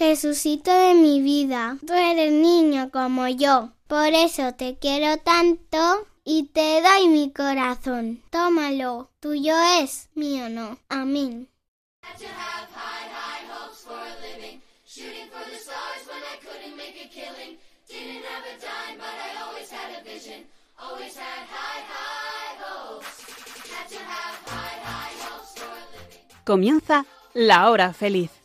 Jesucito de mi vida, tú eres niño como yo. Por eso te quiero tanto y te doy mi corazón. Tómalo, tuyo es, mío no. Amén. Comienza la hora feliz.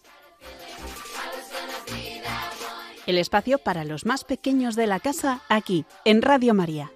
El espacio para los más pequeños de la casa aquí, en Radio María.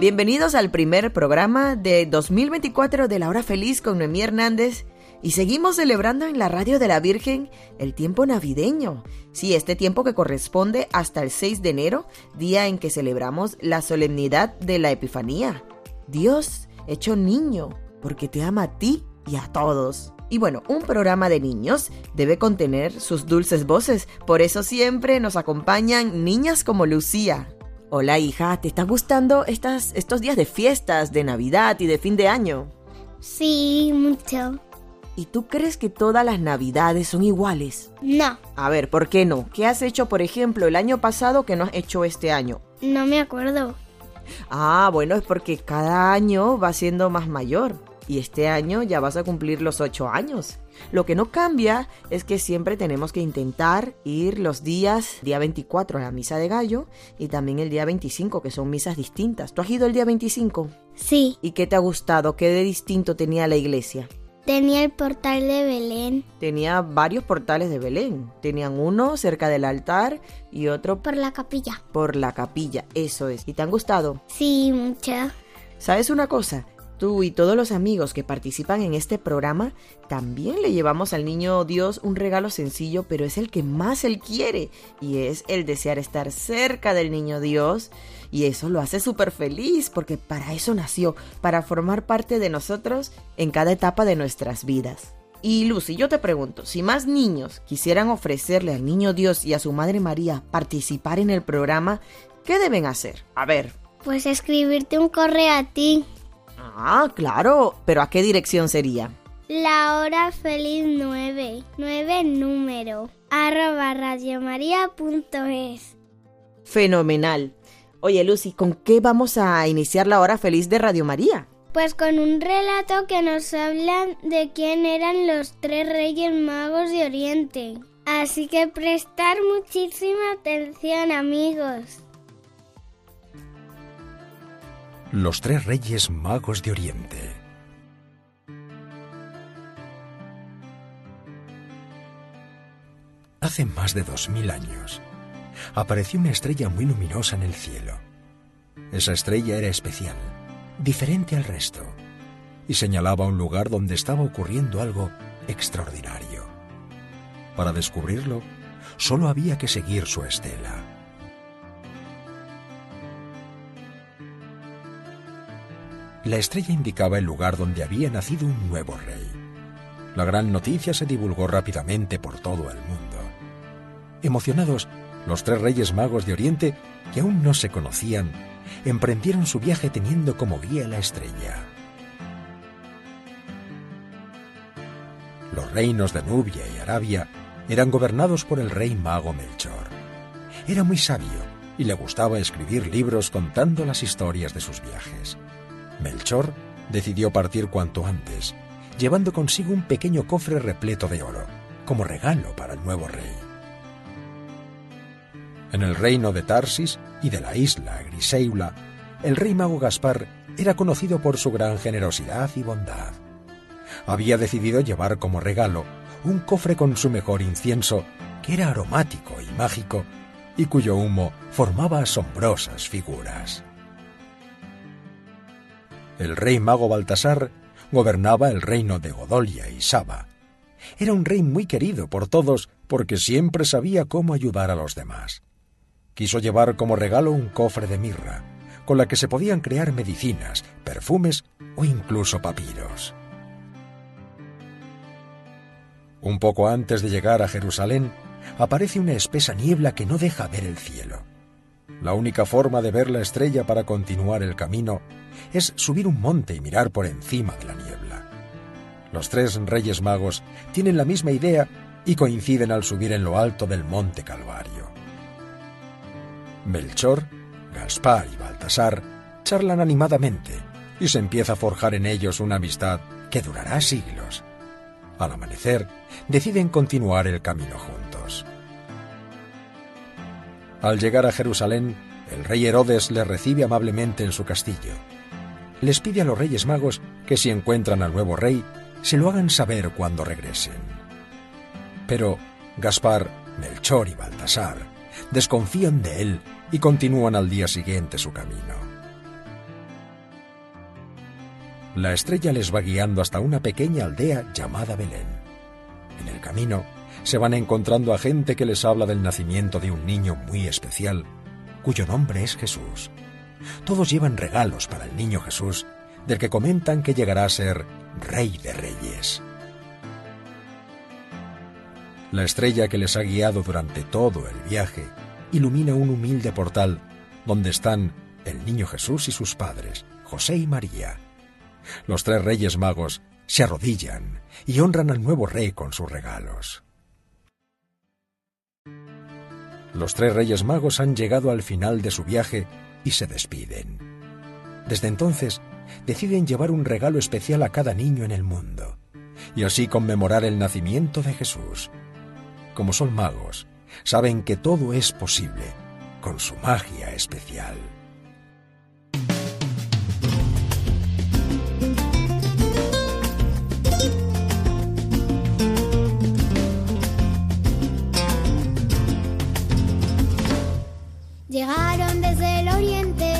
Bienvenidos al primer programa de 2024 de La Hora Feliz con Noemí Hernández y seguimos celebrando en la Radio de la Virgen el tiempo navideño. Sí, este tiempo que corresponde hasta el 6 de enero, día en que celebramos la solemnidad de la Epifanía. Dios hecho niño, porque te ama a ti y a todos. Y bueno, un programa de niños debe contener sus dulces voces, por eso siempre nos acompañan niñas como Lucía. Hola hija, ¿te están gustando estas, estos días de fiestas, de Navidad y de fin de año? Sí, mucho. ¿Y tú crees que todas las Navidades son iguales? No. A ver, ¿por qué no? ¿Qué has hecho, por ejemplo, el año pasado que no has hecho este año? No me acuerdo. Ah, bueno, es porque cada año va siendo más mayor. Y este año ya vas a cumplir los ocho años. Lo que no cambia es que siempre tenemos que intentar ir los días, día 24 a la misa de gallo y también el día 25, que son misas distintas. ¿Tú has ido el día 25? Sí. ¿Y qué te ha gustado? ¿Qué de distinto tenía la iglesia? Tenía el portal de Belén. Tenía varios portales de Belén. Tenían uno cerca del altar y otro por la capilla. Por la capilla, eso es. ¿Y te han gustado? Sí, mucho. ¿Sabes una cosa? Tú y todos los amigos que participan en este programa también le llevamos al niño Dios un regalo sencillo, pero es el que más él quiere y es el desear estar cerca del niño Dios y eso lo hace súper feliz porque para eso nació, para formar parte de nosotros en cada etapa de nuestras vidas. Y Lucy, yo te pregunto, si más niños quisieran ofrecerle al niño Dios y a su Madre María participar en el programa, ¿qué deben hacer? A ver. Pues escribirte un correo a ti. Ah, claro, pero ¿a qué dirección sería? La hora feliz 9, 9 número, arroba radiomaria.es. Fenomenal. Oye, Lucy, ¿con qué vamos a iniciar la hora feliz de Radio María? Pues con un relato que nos habla de quién eran los tres reyes magos de Oriente. Así que prestar muchísima atención, amigos. Los tres reyes magos de Oriente. Hace más de dos mil años, apareció una estrella muy luminosa en el cielo. Esa estrella era especial, diferente al resto, y señalaba un lugar donde estaba ocurriendo algo extraordinario. Para descubrirlo, solo había que seguir su estela. La estrella indicaba el lugar donde había nacido un nuevo rey. La gran noticia se divulgó rápidamente por todo el mundo. Emocionados, los tres reyes magos de Oriente, que aún no se conocían, emprendieron su viaje teniendo como guía la estrella. Los reinos de Nubia y Arabia eran gobernados por el rey mago Melchor. Era muy sabio y le gustaba escribir libros contando las historias de sus viajes. Melchor decidió partir cuanto antes, llevando consigo un pequeño cofre repleto de oro, como regalo para el nuevo rey. En el reino de Tarsis y de la isla Griseula, el rey mago Gaspar era conocido por su gran generosidad y bondad. Había decidido llevar como regalo un cofre con su mejor incienso, que era aromático y mágico, y cuyo humo formaba asombrosas figuras. El rey mago Baltasar gobernaba el reino de Godolia y Saba. Era un rey muy querido por todos porque siempre sabía cómo ayudar a los demás. Quiso llevar como regalo un cofre de mirra, con la que se podían crear medicinas, perfumes o incluso papiros. Un poco antes de llegar a Jerusalén, aparece una espesa niebla que no deja ver el cielo. La única forma de ver la estrella para continuar el camino es subir un monte y mirar por encima de la niebla. Los tres reyes magos tienen la misma idea y coinciden al subir en lo alto del monte Calvario. Melchor, Gaspar y Baltasar charlan animadamente y se empieza a forjar en ellos una amistad que durará siglos. Al amanecer, deciden continuar el camino juntos. Al llegar a Jerusalén, el rey Herodes les recibe amablemente en su castillo. Les pide a los reyes magos que si encuentran al nuevo rey, se lo hagan saber cuando regresen. Pero Gaspar, Melchor y Baltasar desconfían de él y continúan al día siguiente su camino. La estrella les va guiando hasta una pequeña aldea llamada Belén. En el camino se van encontrando a gente que les habla del nacimiento de un niño muy especial, cuyo nombre es Jesús. Todos llevan regalos para el niño Jesús, del que comentan que llegará a ser Rey de Reyes. La estrella que les ha guiado durante todo el viaje ilumina un humilde portal donde están el niño Jesús y sus padres, José y María. Los tres reyes magos se arrodillan y honran al nuevo rey con sus regalos. Los tres reyes magos han llegado al final de su viaje y se despiden. Desde entonces, deciden llevar un regalo especial a cada niño en el mundo, y así conmemorar el nacimiento de Jesús. Como son magos, saben que todo es posible con su magia especial. Llegaron desde el oriente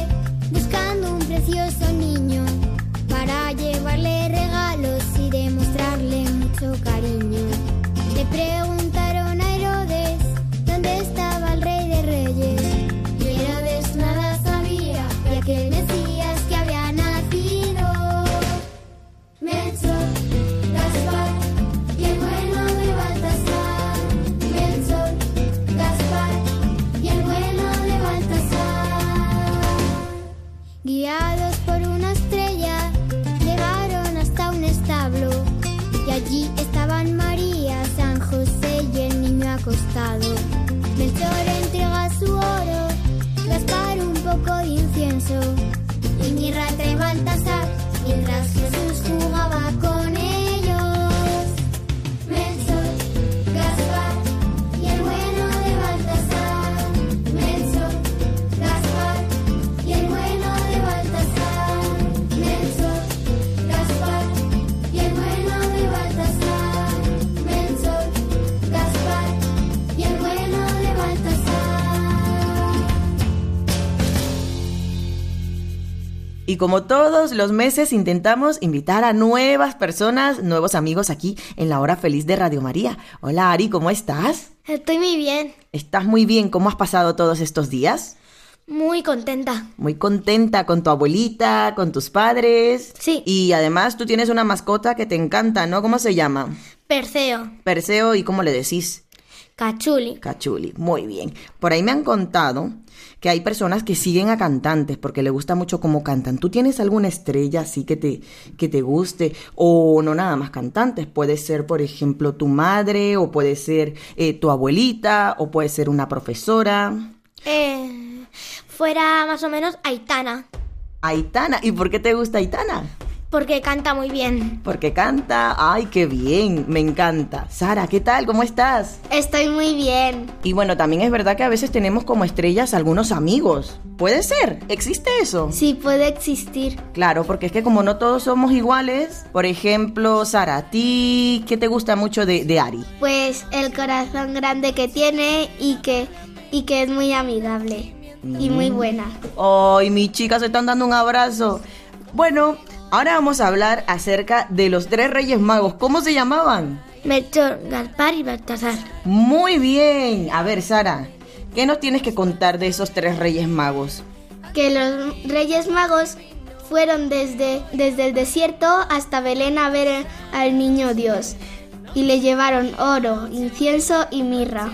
Y como todos los meses intentamos invitar a nuevas personas, nuevos amigos aquí en la hora feliz de Radio María. Hola Ari, ¿cómo estás? Estoy muy bien, ¿Estás muy bien? ¿Cómo has pasado todos estos días? muy contenta. Muy contenta con tu abuelita, con tus padres. Sí. Y además tú tienes una mascota que te encanta, ¿no? ¿Cómo se llama? Perseo, Perseo, ¿y cómo le decís? Cachuli. Cachuli. Muy bien. Por ahí me han contado que hay personas que siguen a cantantes porque le gusta mucho cómo cantan. ¿Tú tienes alguna estrella así que te, que te guste? O no nada más cantantes. Puede ser, por ejemplo, tu madre, o puede ser eh, tu abuelita, o puede ser una profesora. Eh, fuera más o menos Aitana, Aitana. ¿Y por qué te gusta Aitana? Porque canta muy bien. Porque canta. ¡Ay, qué bien! Me encanta. Sara, ¿qué tal? ¿Cómo estás? Estoy muy bien. Y bueno, también es verdad que a veces tenemos como estrellas algunos amigos. ¿Puede ser? ¿Existe eso? Sí puede existir. Claro, porque es que como no todos somos iguales, por ejemplo, Sara, ¿a ti qué te gusta mucho de, de Ari? Pues el corazón grande que tiene y que, y que es muy amigable y muy buena. ¡Ay, mis chicas se están dando un abrazo! Bueno, ahora vamos a hablar acerca de los tres reyes magos. ¿Cómo se llamaban? Melchor, Gaspar y Baltasar. Muy bien. A ver, Sara, ¿qué nos tienes que contar de esos tres reyes magos? Que los reyes magos fueron desde, desde el desierto hasta Belén a ver al niño Dios. y le llevaron oro, incienso y mirra.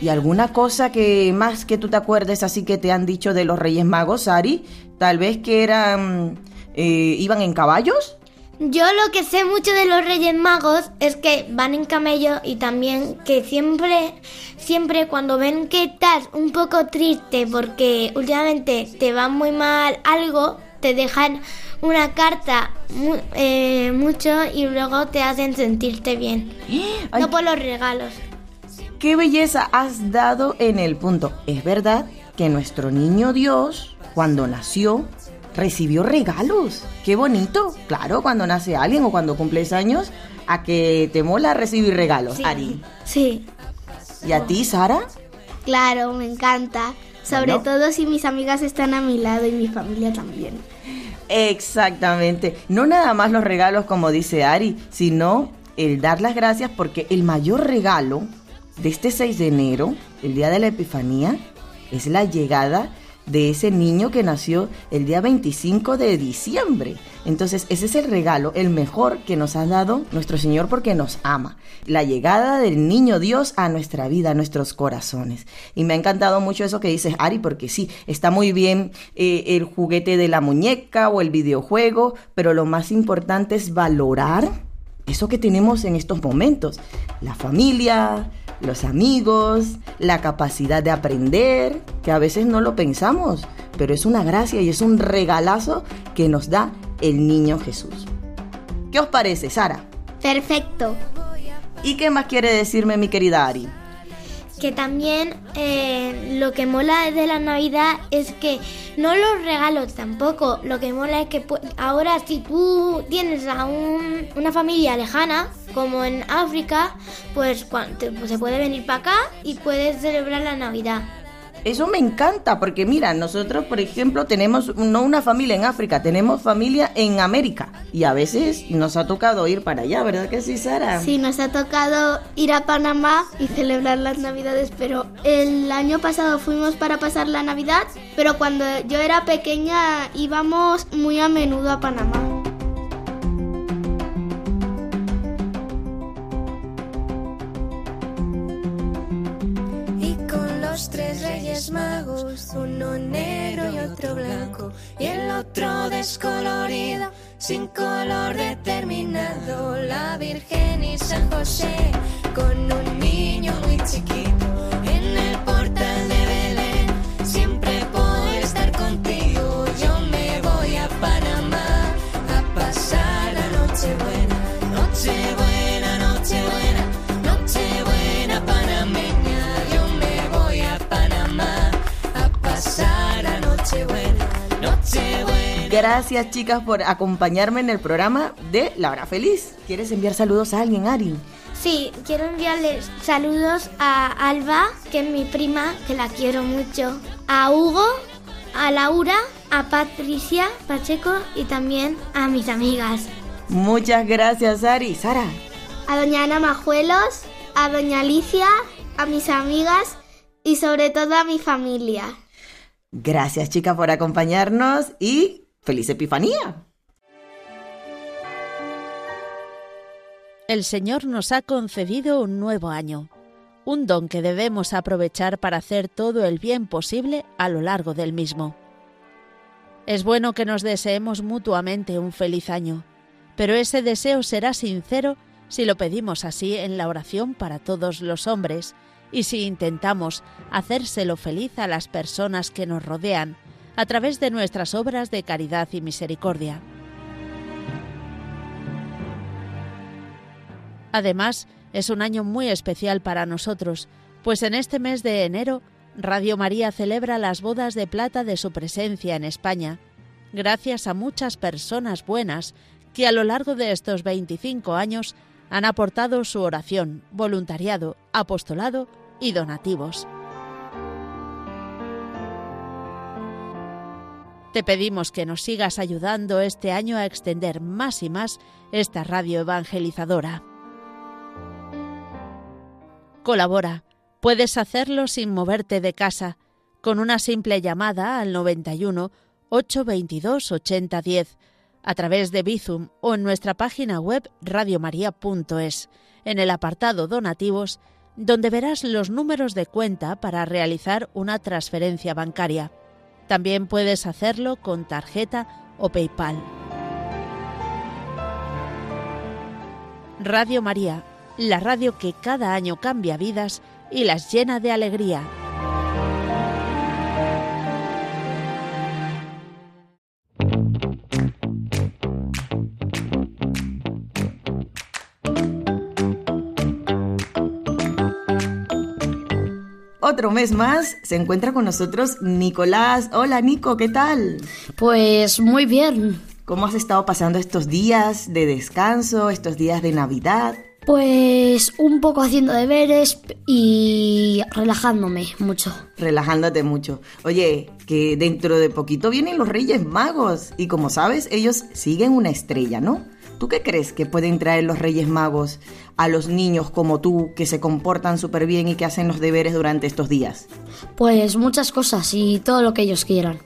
¿Y alguna cosa que más que tú te acuerdes así que te han dicho de los Reyes Magos, Ari? Tal vez que eran... Eh, ¿Iban en caballos? Yo lo que sé mucho de los Reyes Magos es que van en camello y también que siempre, siempre cuando ven que estás un poco triste porque últimamente te va muy mal algo, te dejan una carta eh, mucho y luego te hacen sentirte bien. no por los regalos. Qué belleza has dado en el punto. Es verdad que nuestro niño Dios, cuando nació, recibió regalos. Qué bonito. Claro, cuando nace alguien o cuando cumples años, a que te mola recibir regalos, Ari. Sí. ¿Y a ti, Sara? Claro, me encanta. Sobre todo si mis amigas están a mi lado y mi familia también. Exactamente. No nada más los regalos como dice Ari, sino el dar las gracias porque el mayor regalo de este 6 de enero, el día de la Epifanía, es la llegada de ese niño que nació el día 25 de diciembre. Entonces, ese es el regalo, el mejor que nos ha dado nuestro Señor porque nos ama. La llegada del niño Dios a nuestra vida, a nuestros corazones. Y me ha encantado mucho eso que dices, Ari, porque sí, está muy bien eh, el juguete de la muñeca o el videojuego, pero lo más importante es valorar eso que tenemos en estos momentos. La familia, los amigos, la capacidad de aprender, que a veces no lo pensamos, pero es una gracia y es un regalazo que nos da el niño Jesús. ¿Qué os parece, Sara? Perfecto. ¿Y qué más quiere decirme mi querida Ari? que también eh, lo que mola de la Navidad es que no los regalos tampoco, lo que mola es que ahora si tú tienes a una familia lejana, como en África, pues, pues se puede venir para acá y puedes celebrar la Navidad. Eso me encanta porque mira, nosotros por ejemplo tenemos no una familia en África, tenemos familia en América y a veces nos ha tocado ir para allá, ¿verdad que sí, Sara? Sí, nos ha tocado ir a Panamá y celebrar las Navidades, pero el año pasado fuimos para pasar la Navidad, pero cuando yo era pequeña íbamos muy a menudo a Panamá. Magos, uno negro y otro blanco, y el otro descolorido, sin color determinado. La Virgen y San José, con un niño muy chiquito, en el Gracias chicas por acompañarme en el programa de La Hora Feliz. ¿Quieres enviar saludos a alguien, Ari? Sí, quiero enviarles saludos a Alba, que es mi prima, que la quiero mucho, a Hugo, a Laura, a Patricia Pacheco y también a mis amigas. Muchas gracias, Ari. Sara. A doña Ana Majuelos, a doña Alicia, a mis amigas y sobre todo a mi familia. Gracias, chicas, por acompañarnos y ¡Feliz Epifanía! El Señor nos ha concedido un nuevo año, un don que debemos aprovechar para hacer todo el bien posible a lo largo del mismo. Es bueno que nos deseemos mutuamente un feliz año, pero ese deseo será sincero si lo pedimos así en la oración para todos los hombres y si intentamos hacérselo feliz a las personas que nos rodean, a través de nuestras obras de caridad y misericordia. Además, es un año muy especial para nosotros, pues en este mes de enero Radio María celebra las bodas de plata de su presencia en España, gracias a muchas personas buenas que a lo largo de estos 25 años han aportado su oración, voluntariado, apostolado y donativos. Te pedimos que nos sigas ayudando este año a extender más y más esta radio evangelizadora. Colabora. Puedes hacerlo sin moverte de casa, con una simple llamada al 91 822 8010, a través de Bizum o en nuestra página web radiomaria.es, en el apartado Donativos, donde verás los números de cuenta para realizar una transferencia bancaria. También puedes hacerlo con tarjeta o PayPal. Radio María, la radio que cada año cambia vidas y las llena de alegría. Otro mes más se encuentra con nosotros Nicolás. Hola Nico, ¿qué tal? Pues muy bien. ¿Cómo has estado pasando estos días de descanso, estos días de Navidad? Pues un poco haciendo deberes y relajándome mucho. Relajándote mucho. Oye, que dentro de poquito vienen los Reyes Magos y como sabes, ellos siguen una estrella, ¿no? ¿Tú qué crees que pueden traer los Reyes Magos a los niños como tú que se comportan súper bien y que hacen los deberes durante estos días? Pues muchas cosas y todo lo que ellos quieran.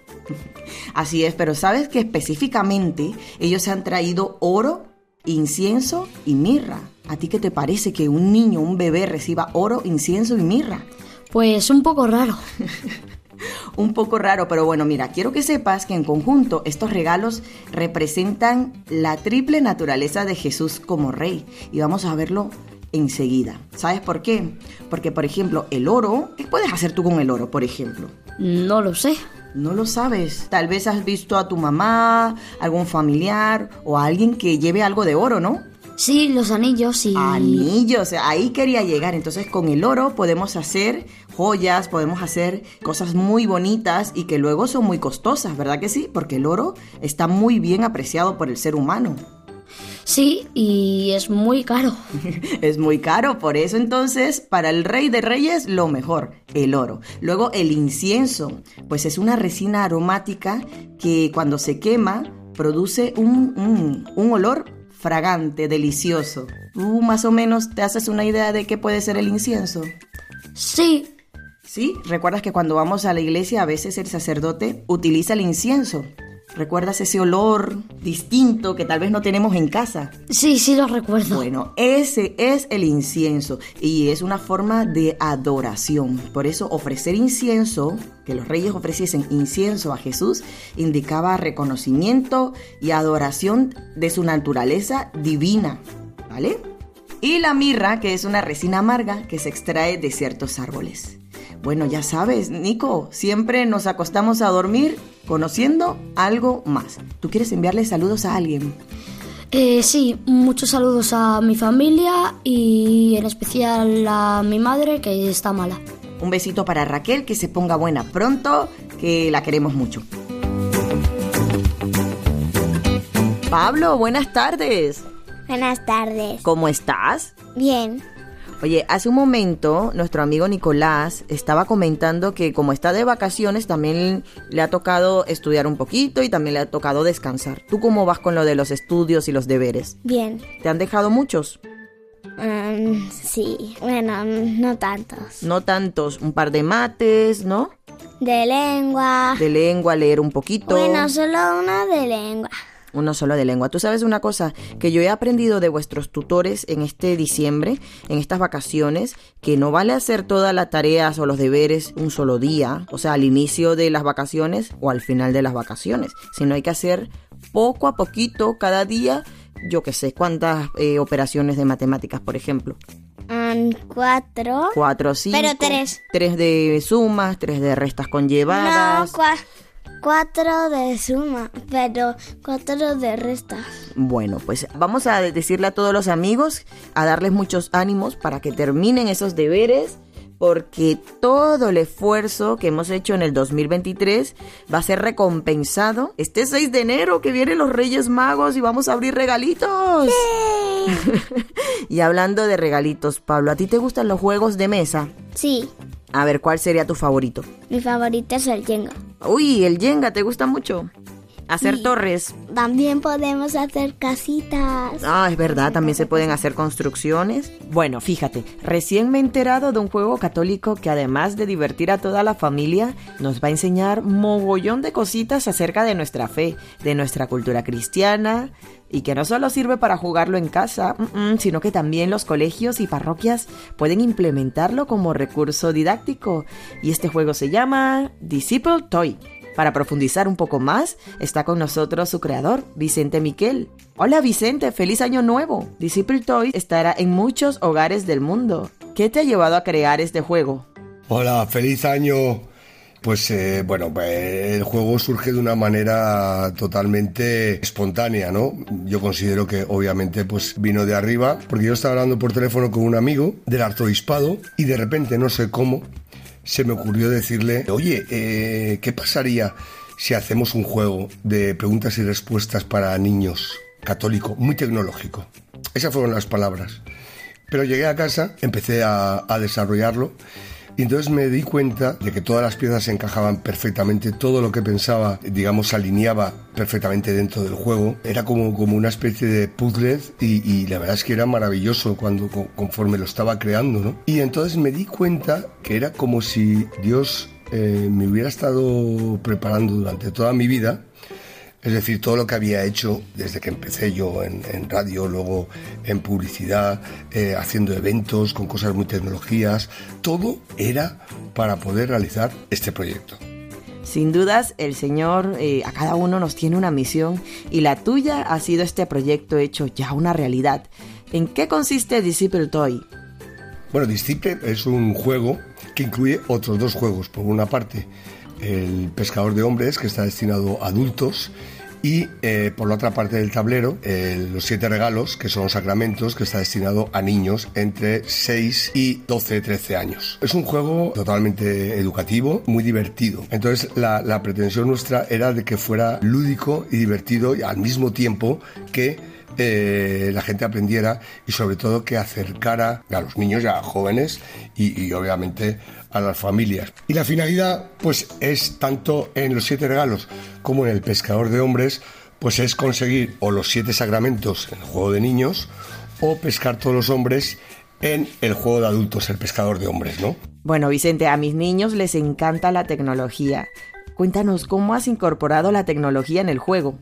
Así es, pero sabes que específicamente ellos han traído oro, incienso y mirra. ¿A ti qué te parece que un niño, un bebé reciba oro, incienso y mirra? Pues un poco raro. un poco raro, pero bueno, mira, quiero que sepas que en conjunto estos regalos representan la triple naturaleza de Jesús como rey y vamos a verlo enseguida. ¿Sabes por qué? Porque, por ejemplo, el oro, ¿qué puedes hacer tú con el oro, por ejemplo? No lo sé. No lo sabes. Tal vez has visto a tu mamá, algún familiar o a alguien que lleve algo de oro, ¿no? Sí, los anillos y... Anillos, ahí quería llegar. Entonces con el oro podemos hacer joyas, podemos hacer cosas muy bonitas y que luego son muy costosas, ¿verdad que sí? Porque el oro está muy bien apreciado por el ser humano. Sí, y es muy caro. es muy caro, por eso entonces para el rey de reyes lo mejor, el oro. Luego el incienso, pues es una resina aromática que cuando se quema produce un, un olor fragante, delicioso. ¿Tú más o menos te haces una idea de qué puede ser el incienso? Sí. ¿Sí? ¿Recuerdas que cuando vamos a la iglesia a veces el sacerdote utiliza el incienso? ¿Recuerdas ese olor distinto que tal vez no tenemos en casa? Sí, sí lo recuerdo. Bueno, ese es el incienso y es una forma de adoración. Por eso ofrecer incienso, que los reyes ofreciesen incienso a Jesús, indicaba reconocimiento y adoración de su naturaleza divina. ¿Vale? Y la mirra, que es una resina amarga que se extrae de ciertos árboles. Bueno, ya sabes, Nico, siempre nos acostamos a dormir conociendo algo más. ¿Tú quieres enviarle saludos a alguien? Eh, sí, muchos saludos a mi familia y en especial a mi madre que está mala. Un besito para Raquel, que se ponga buena pronto, que la queremos mucho. Pablo, buenas tardes. Buenas tardes. ¿Cómo estás? Bien. Oye, hace un momento nuestro amigo Nicolás estaba comentando que como está de vacaciones también le ha tocado estudiar un poquito y también le ha tocado descansar. ¿Tú cómo vas con lo de los estudios y los deberes? Bien. ¿Te han dejado muchos? Um, sí, bueno, no tantos. No tantos, un par de mates, ¿no? De lengua. De lengua, leer un poquito. Bueno, solo uno de lengua uno solo de lengua. Tú sabes una cosa que yo he aprendido de vuestros tutores en este diciembre, en estas vacaciones, que no vale hacer todas las tareas o los deberes un solo día, o sea, al inicio de las vacaciones o al final de las vacaciones, sino hay que hacer poco a poquito cada día, yo que sé, cuántas eh, operaciones de matemáticas, por ejemplo. cuatro. Cuatro, cinco. Pero tres. Tres de sumas, tres de restas conllevadas. No, cuatro. Cuatro de suma, pero cuatro de resta. Bueno, pues vamos a decirle a todos los amigos, a darles muchos ánimos para que terminen esos deberes, porque todo el esfuerzo que hemos hecho en el 2023 va a ser recompensado este 6 de enero que vienen los Reyes Magos y vamos a abrir regalitos. y hablando de regalitos, Pablo, ¿a ti te gustan los juegos de mesa? Sí. A ver, ¿cuál sería tu favorito? Mi favorito es el Jenga. Uy, el Jenga, ¿te gusta mucho? Hacer Sí. torres. También podemos hacer casitas. Ah, es verdad, también se pueden hacer construcciones. Bueno, fíjate, recién me he enterado de un juego católico que además de divertir a toda la familia, nos va a enseñar mogollón de cositas acerca de nuestra fe, de nuestra cultura cristiana, y que no solo sirve para jugarlo en casa, sino que también los colegios y parroquias pueden implementarlo como recurso didáctico. Y este juego se llama Disciple Toy. Para profundizar un poco más, está con nosotros su creador, Vicente Miquel. Hola Vicente, feliz año nuevo. Disciple Toy estará en muchos hogares del mundo. ¿Qué te ha llevado a crear este juego? Hola, feliz año. Pues eh, bueno, pues, el juego surge de una manera totalmente espontánea, ¿no? Yo considero que obviamente pues vino de arriba, porque yo estaba hablando por teléfono con un amigo del arzobispado y de repente no sé cómo se me ocurrió decirle, oye, eh, ¿qué pasaría si hacemos un juego de preguntas y respuestas para niños católico, muy tecnológico? Esas fueron las palabras. Pero llegué a casa, empecé a desarrollarlo y entonces me di cuenta de que todas las piezas se encajaban perfectamente, todo lo que pensaba, digamos, alineaba perfectamente dentro del juego. Era como, como una especie de puzzle y, la verdad es que era maravilloso cuando co- conforme lo estaba creando, ¿no? Y entonces me di cuenta que era como si Dios eh, me hubiera estado preparando durante toda mi vida es decir, todo lo que había hecho desde que empecé yo en, en radio, luego en publicidad, eh, haciendo eventos con cosas muy tecnologías, todo era para poder realizar este proyecto. Sin dudas, el Señor eh, a cada uno nos tiene una misión y la tuya ha sido este proyecto hecho ya una realidad. ¿En qué consiste Disciple Toy? Bueno, Disciple es un juego que incluye otros dos juegos. Por una parte, el pescador de hombres, que está destinado a adultos, y eh, por la otra parte del tablero, los siete regalos, que son sacramentos, que está destinado a niños entre 6 y 12, 13 años. Es un juego totalmente educativo, muy divertido. Entonces, la, pretensión nuestra era de que fuera lúdico y divertido y al mismo tiempo que eh, la gente aprendiera y sobre todo que acercara a los niños y a jóvenes y obviamente a las familias. Y la finalidad pues es tanto en los siete regalos como en el pescador de hombres pues es conseguir o los siete sacramentos en el juego de niños o pescar todos los hombres en el juego de adultos, el pescador de hombres, ¿no? Bueno, Vicente, a mis niños les encanta la tecnología. Cuéntanos cómo has incorporado la tecnología en el juego.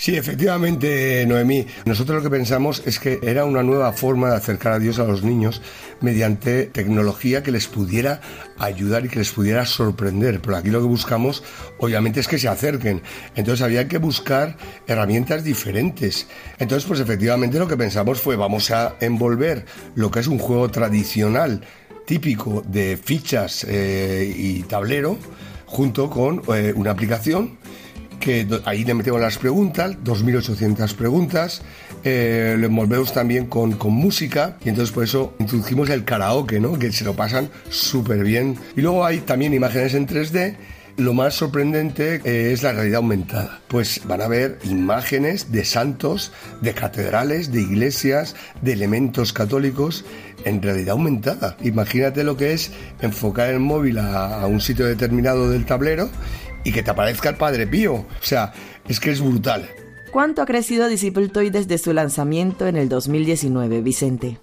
Sí, efectivamente, Noemí. Nosotros lo que pensamos es que era una nueva forma de acercar a Dios a los niños mediante tecnología que les pudiera ayudar y que les pudiera sorprender. Pero aquí lo que buscamos, obviamente, es que se acerquen. Entonces había que buscar herramientas diferentes. Entonces, pues efectivamente lo que pensamos fue vamos a envolver lo que es un juego tradicional, típico de fichas eh, y tablero, junto con eh, una aplicación que ahí le metemos las preguntas, 2.800 preguntas, eh, lo envolvemos también con, con música y entonces por eso introdujimos el karaoke, ¿no? que se lo pasan súper bien. Y luego hay también imágenes en 3D. Lo más sorprendente eh, es la realidad aumentada. Pues van a ver imágenes de santos, de catedrales, de iglesias, de elementos católicos en realidad aumentada. Imagínate lo que es enfocar el móvil a, a un sitio determinado del tablero y que te aparezca el Padre Pío. O sea, es que es brutal. ¿Cuánto ha crecido Disciple Toy desde su lanzamiento en el 2019, Vicente?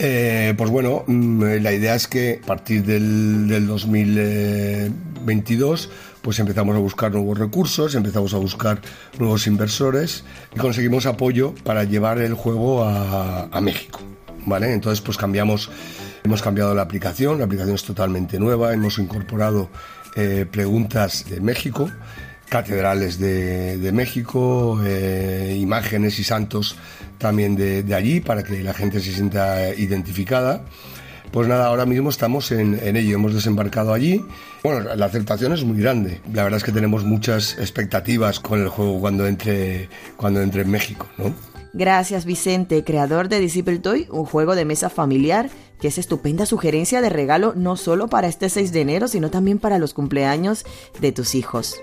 Eh, pues bueno, mm, la idea es que a partir del, del 2022 pues empezamos a buscar nuevos recursos, empezamos a buscar nuevos inversores y conseguimos apoyo para llevar el juego a, a México. ¿Vale? Entonces pues cambiamos, hemos cambiado la aplicación, la aplicación es totalmente nueva, hemos incorporado eh, preguntas de México, catedrales de, de México, eh, imágenes y santos también de, de allí para que la gente se sienta identificada. Pues nada, ahora mismo estamos en, en ello, hemos desembarcado allí. Bueno, la aceptación es muy grande. La verdad es que tenemos muchas expectativas con el juego cuando entre, cuando entre en México, ¿no? Gracias Vicente, creador de Disciple Toy, un juego de mesa familiar que es estupenda sugerencia de regalo no solo para este 6 de enero, sino también para los cumpleaños de tus hijos.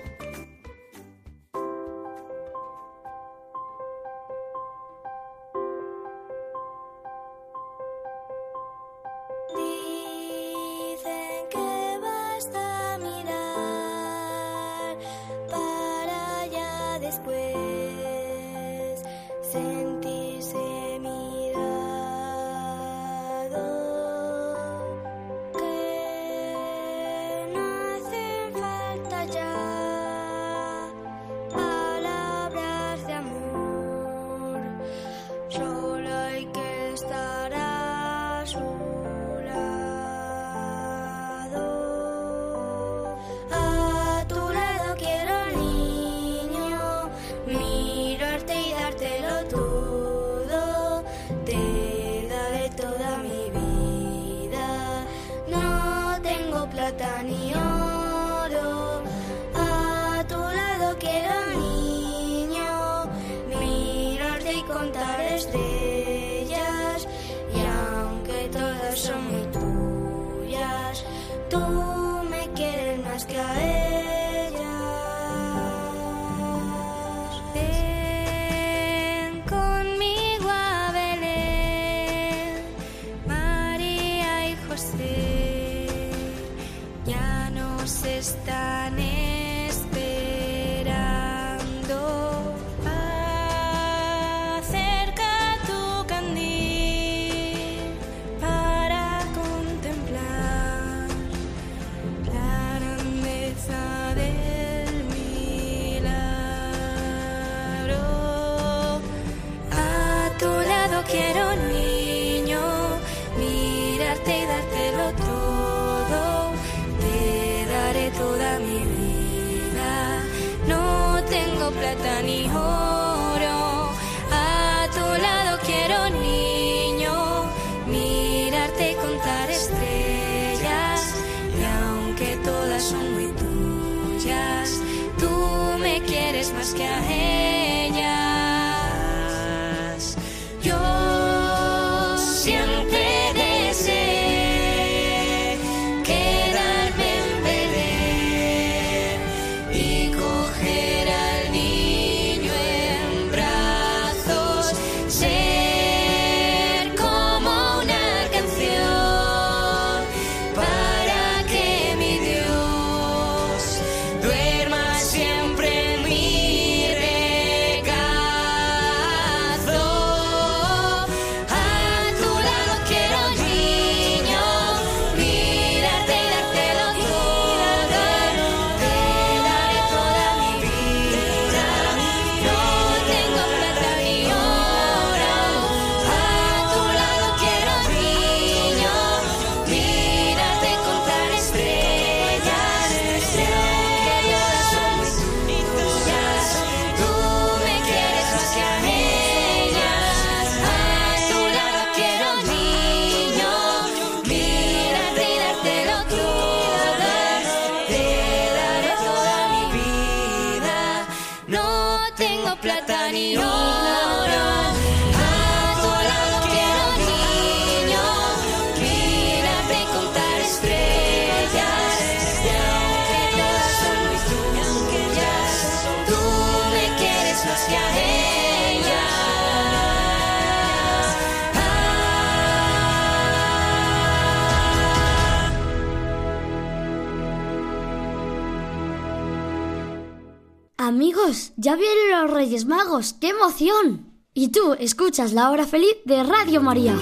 ¡Qué emoción! Y tú escuchas la hora feliz de Radio María.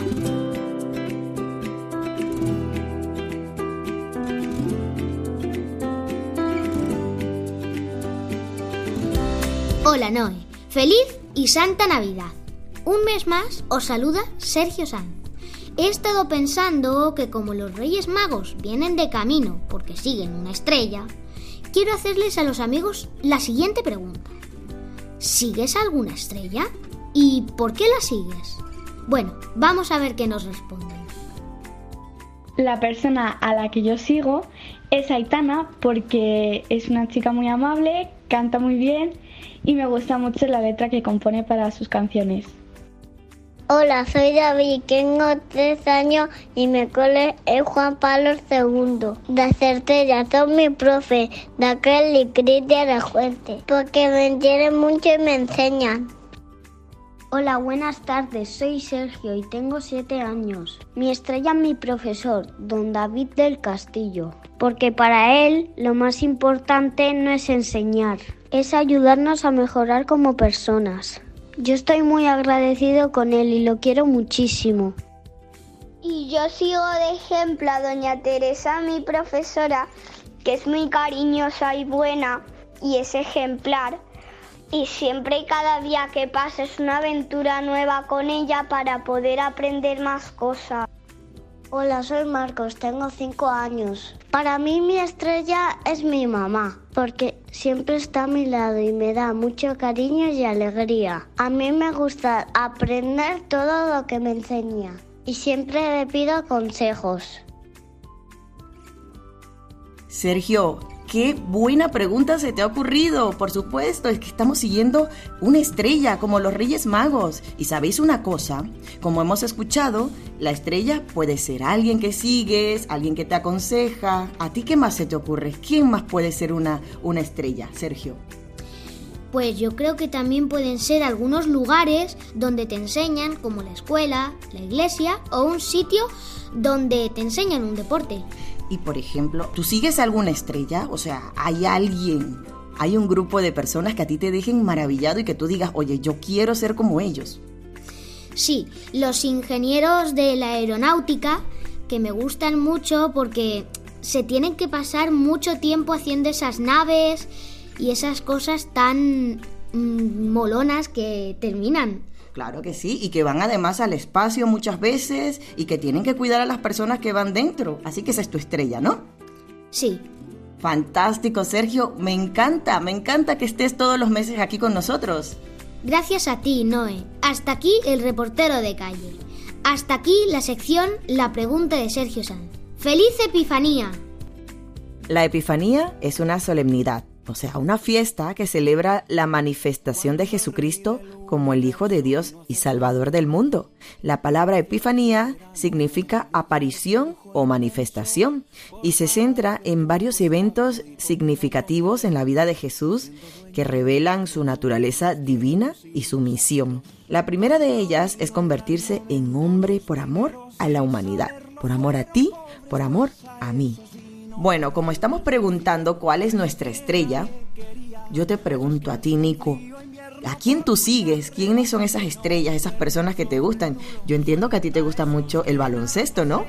Hola Noé, feliz y santa Navidad. Un mes más os saluda Sergio Sanz. He estado pensando que como los Reyes Magos vienen de camino porque siguen una estrella, quiero hacerles a los amigos la siguiente pregunta. ¿Sigues alguna estrella? ¿Y por qué la sigues? Bueno, vamos a ver qué nos responden. La persona a la que yo sigo es Aitana porque es una chica muy amable, canta muy bien y me gusta mucho la letra que compone para sus canciones. Hola, soy David, tengo tres años y mi cole es Juan Pablo II. De Certera, son mi profe, de aquel y Cristian de Fuente, porque me entienden mucho y me enseñan. Hola, buenas tardes, soy Sergio y tengo siete años. Mi estrella es mi profesor, don David del Castillo, porque para él lo más importante no es enseñar, es ayudarnos a mejorar como personas. Yo estoy muy agradecido con él y lo quiero muchísimo. Y yo sigo de ejemplo a doña Teresa, mi profesora, que es muy cariñosa y buena y es ejemplar. Y siempre y cada día que pasa es una aventura nueva con ella para poder aprender más cosas. Hola, soy Marcos, tengo cinco años. Para mí mi estrella es mi mamá, porque siempre está a mi lado y me da mucho cariño y alegría. A mí me gusta aprender todo lo que me enseña y siempre le pido consejos. Sergio, qué buena pregunta se te ha ocurrido. Por supuesto, es que estamos siguiendo una estrella como los Reyes Magos. Y sabéis una cosa, como hemos escuchado, la estrella puede ser alguien que sigues, alguien que te aconseja. ¿A ti qué más se te ocurre? ¿Quién más puede ser una, una estrella, Sergio? Pues yo creo que también pueden ser algunos lugares donde te enseñan, como la escuela, la iglesia o un sitio donde te enseñan un deporte. Y por ejemplo, ¿tú sigues alguna estrella? O sea, ¿hay alguien, hay un grupo de personas que a ti te dejen maravillado y que tú digas, oye, yo quiero ser como ellos? Sí, los ingenieros de la aeronáutica, que me gustan mucho porque se tienen que pasar mucho tiempo haciendo esas naves y esas cosas tan mm, molonas que terminan. Claro que sí, y que van además al espacio muchas veces y que tienen que cuidar a las personas que van dentro. Así que esa es tu estrella, ¿no? Sí. Fantástico, Sergio. Me encanta, me encanta que estés todos los meses aquí con nosotros. Gracias a ti, Noé. Hasta aquí el reportero de calle. Hasta aquí la sección La pregunta de Sergio Sanz. ¡Feliz Epifanía! La Epifanía es una solemnidad o sea, una fiesta que celebra la manifestación de Jesucristo como el Hijo de Dios y Salvador del mundo. La palabra Epifanía significa aparición o manifestación y se centra en varios eventos significativos en la vida de Jesús que revelan su naturaleza divina y su misión. La primera de ellas es convertirse en hombre por amor a la humanidad, por amor a ti, por amor a mí. Bueno, como estamos preguntando cuál es nuestra estrella, yo te pregunto a ti, Nico, ¿a quién tú sigues? ¿Quiénes son esas estrellas, esas personas que te gustan? Yo entiendo que a ti te gusta mucho el baloncesto, ¿no?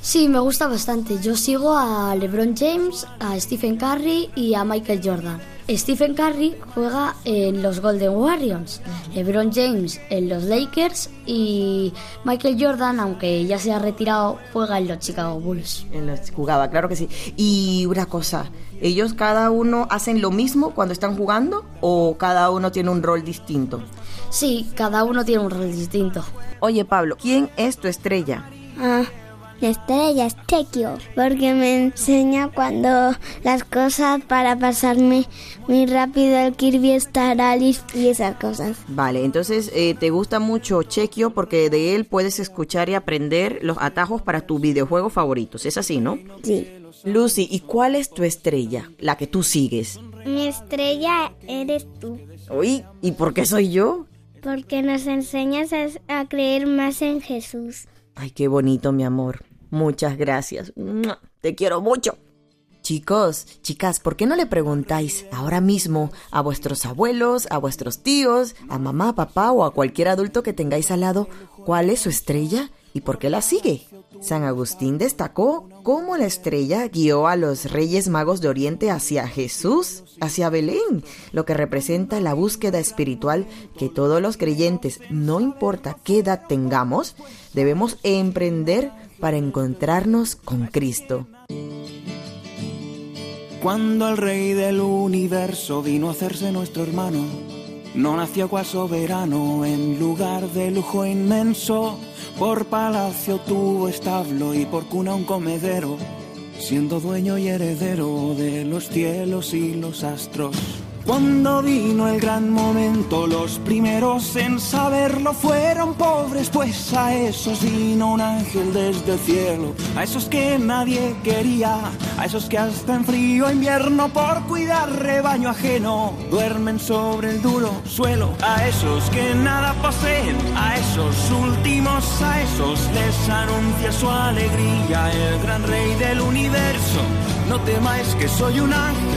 Sí, me gusta bastante. Yo sigo a LeBron James, a Stephen Curry y a Michael Jordan. Stephen Curry juega en los Golden Warriors, LeBron James en los Lakers y Michael Jordan, aunque ya se ha retirado, juega en los Chicago Bulls. En los, jugaba, claro que sí. Y una cosa, ¿ellos cada uno hacen lo mismo cuando están jugando o cada uno tiene un rol distinto? Sí, cada uno tiene un rol distinto. Oye Pablo, ¿quién es tu estrella? Ah, la estrella es Chequio, porque me enseña cuando las cosas para pasarme muy rápido el Kirby Star Alice y esas cosas. Vale, entonces eh, te gusta mucho Chequio porque de él puedes escuchar y aprender los atajos para tus videojuegos favoritos. ¿Es así, no? Sí. Lucy, ¿y cuál es tu estrella? La que tú sigues. Mi estrella eres tú. Uy, ¿y por qué soy yo? Porque nos enseñas a, a creer más en Jesús. Ay, qué bonito, mi amor. Muchas gracias. Te quiero mucho. Chicos, chicas, ¿por qué no le preguntáis ahora mismo a vuestros abuelos, a vuestros tíos, a mamá, papá o a cualquier adulto que tengáis al lado cuál es su estrella y por qué la sigue? San Agustín destacó cómo la estrella guió a los reyes magos de Oriente hacia Jesús, hacia Belén, lo que representa la búsqueda espiritual que todos los creyentes, no importa qué edad tengamos, debemos emprender para encontrarnos con Cristo. Cuando el rey del universo vino a hacerse nuestro hermano, no nació cual soberano en lugar de lujo inmenso, por palacio tuvo establo y por cuna un comedero, siendo dueño y heredero de los cielos y los astros. Cuando vino el gran momento, los primeros en saberlo fueron pobres, pues a esos vino un ángel desde el cielo, a esos que nadie quería, a esos que hasta en frío invierno por cuidar rebaño ajeno duermen sobre el duro suelo, a esos que nada poseen, a esos últimos, a esos les anuncia su alegría el gran rey del universo. No temáis que soy un ángel,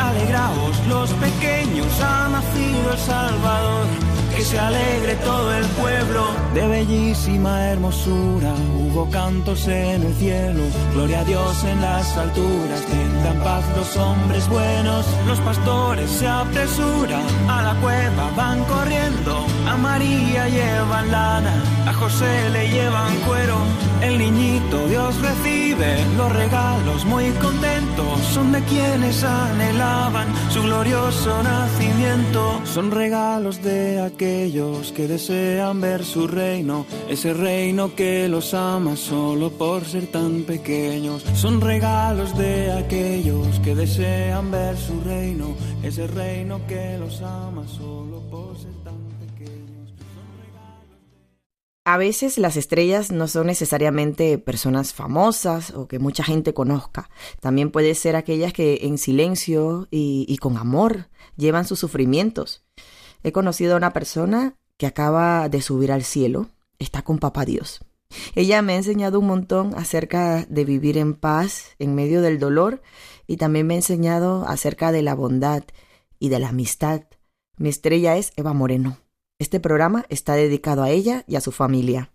alegraos los pequeños, ha nacido el Salvador. Que se alegre todo el pueblo de bellísima hermosura. Hubo cantos en el cielo, gloria a Dios en las alturas. Tengan paz los hombres buenos, los pastores se apresuran a la cueva, van corriendo. A María llevan lana, a José le llevan cuero. El niñito Dios recibe los regalos muy contentos, son de quienes anhelaban su glorioso nacimiento. Son regalos de aquellos que desean ver su reino, ese reino que los ama solo por ser tan pequeños. Son regalos de aquellos que desean ver su reino, ese reino que los ama solo por ser tan pequeños. A veces las estrellas no son necesariamente personas famosas o que mucha gente conozca. También puede ser aquellas que en silencio y, y, con amor llevan sus sufrimientos. He conocido a una persona que acaba de subir al cielo, está con Papá Dios. Ella me ha enseñado un montón acerca de vivir en paz en medio del dolor y también me ha enseñado acerca de la bondad y de la amistad. Mi estrella es Eva Moreno. Este programa está dedicado a ella y a su familia.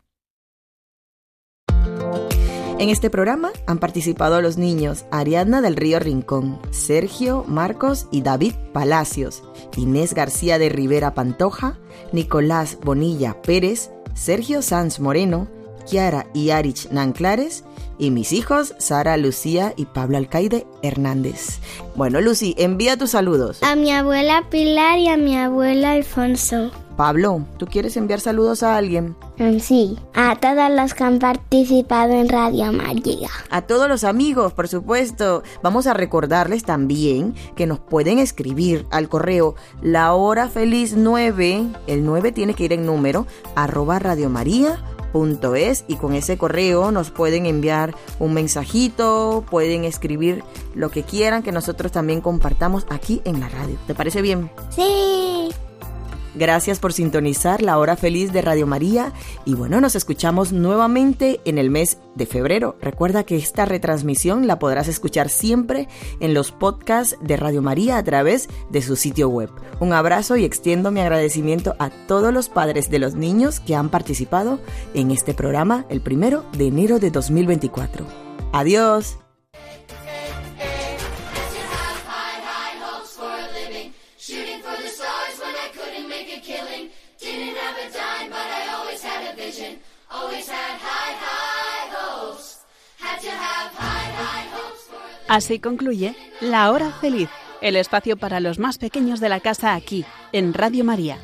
En este programa han participado los niños Ariadna del Río Rincón, Sergio, Marcos y David Palacios, Inés García de Rivera Pantoja, Nicolás Bonilla Pérez, Sergio Sanz Moreno, Kiara y Arich Nanclares y mis hijos Sara, Lucía y Pablo Alcaide Hernández. Bueno, Lucy, envía tus saludos. A mi abuela Pilar y a mi abuela Alfonso. Pablo, ¿tú quieres enviar saludos a alguien? Sí, a todos los que han participado en Radio María. A todos los amigos, por supuesto. Vamos a recordarles también que nos pueden escribir al correo la hora feliz 9, el 9 tiene que ir en número, arroba radiomaria.es y con ese correo nos pueden enviar un mensajito, pueden escribir lo que quieran que nosotros también compartamos aquí en la radio. ¿Te parece bien? Sí. Gracias por sintonizar la hora feliz de Radio María y bueno, nos escuchamos nuevamente en el mes de febrero. Recuerda que esta retransmisión la podrás escuchar siempre en los podcasts de Radio María a través de su sitio web. Un abrazo y extiendo mi agradecimiento a todos los padres de los niños que han participado en este programa el primero de enero de 2024. Adiós. Así concluye La Hora Feliz, el espacio para los más pequeños de la casa aquí, en Radio María.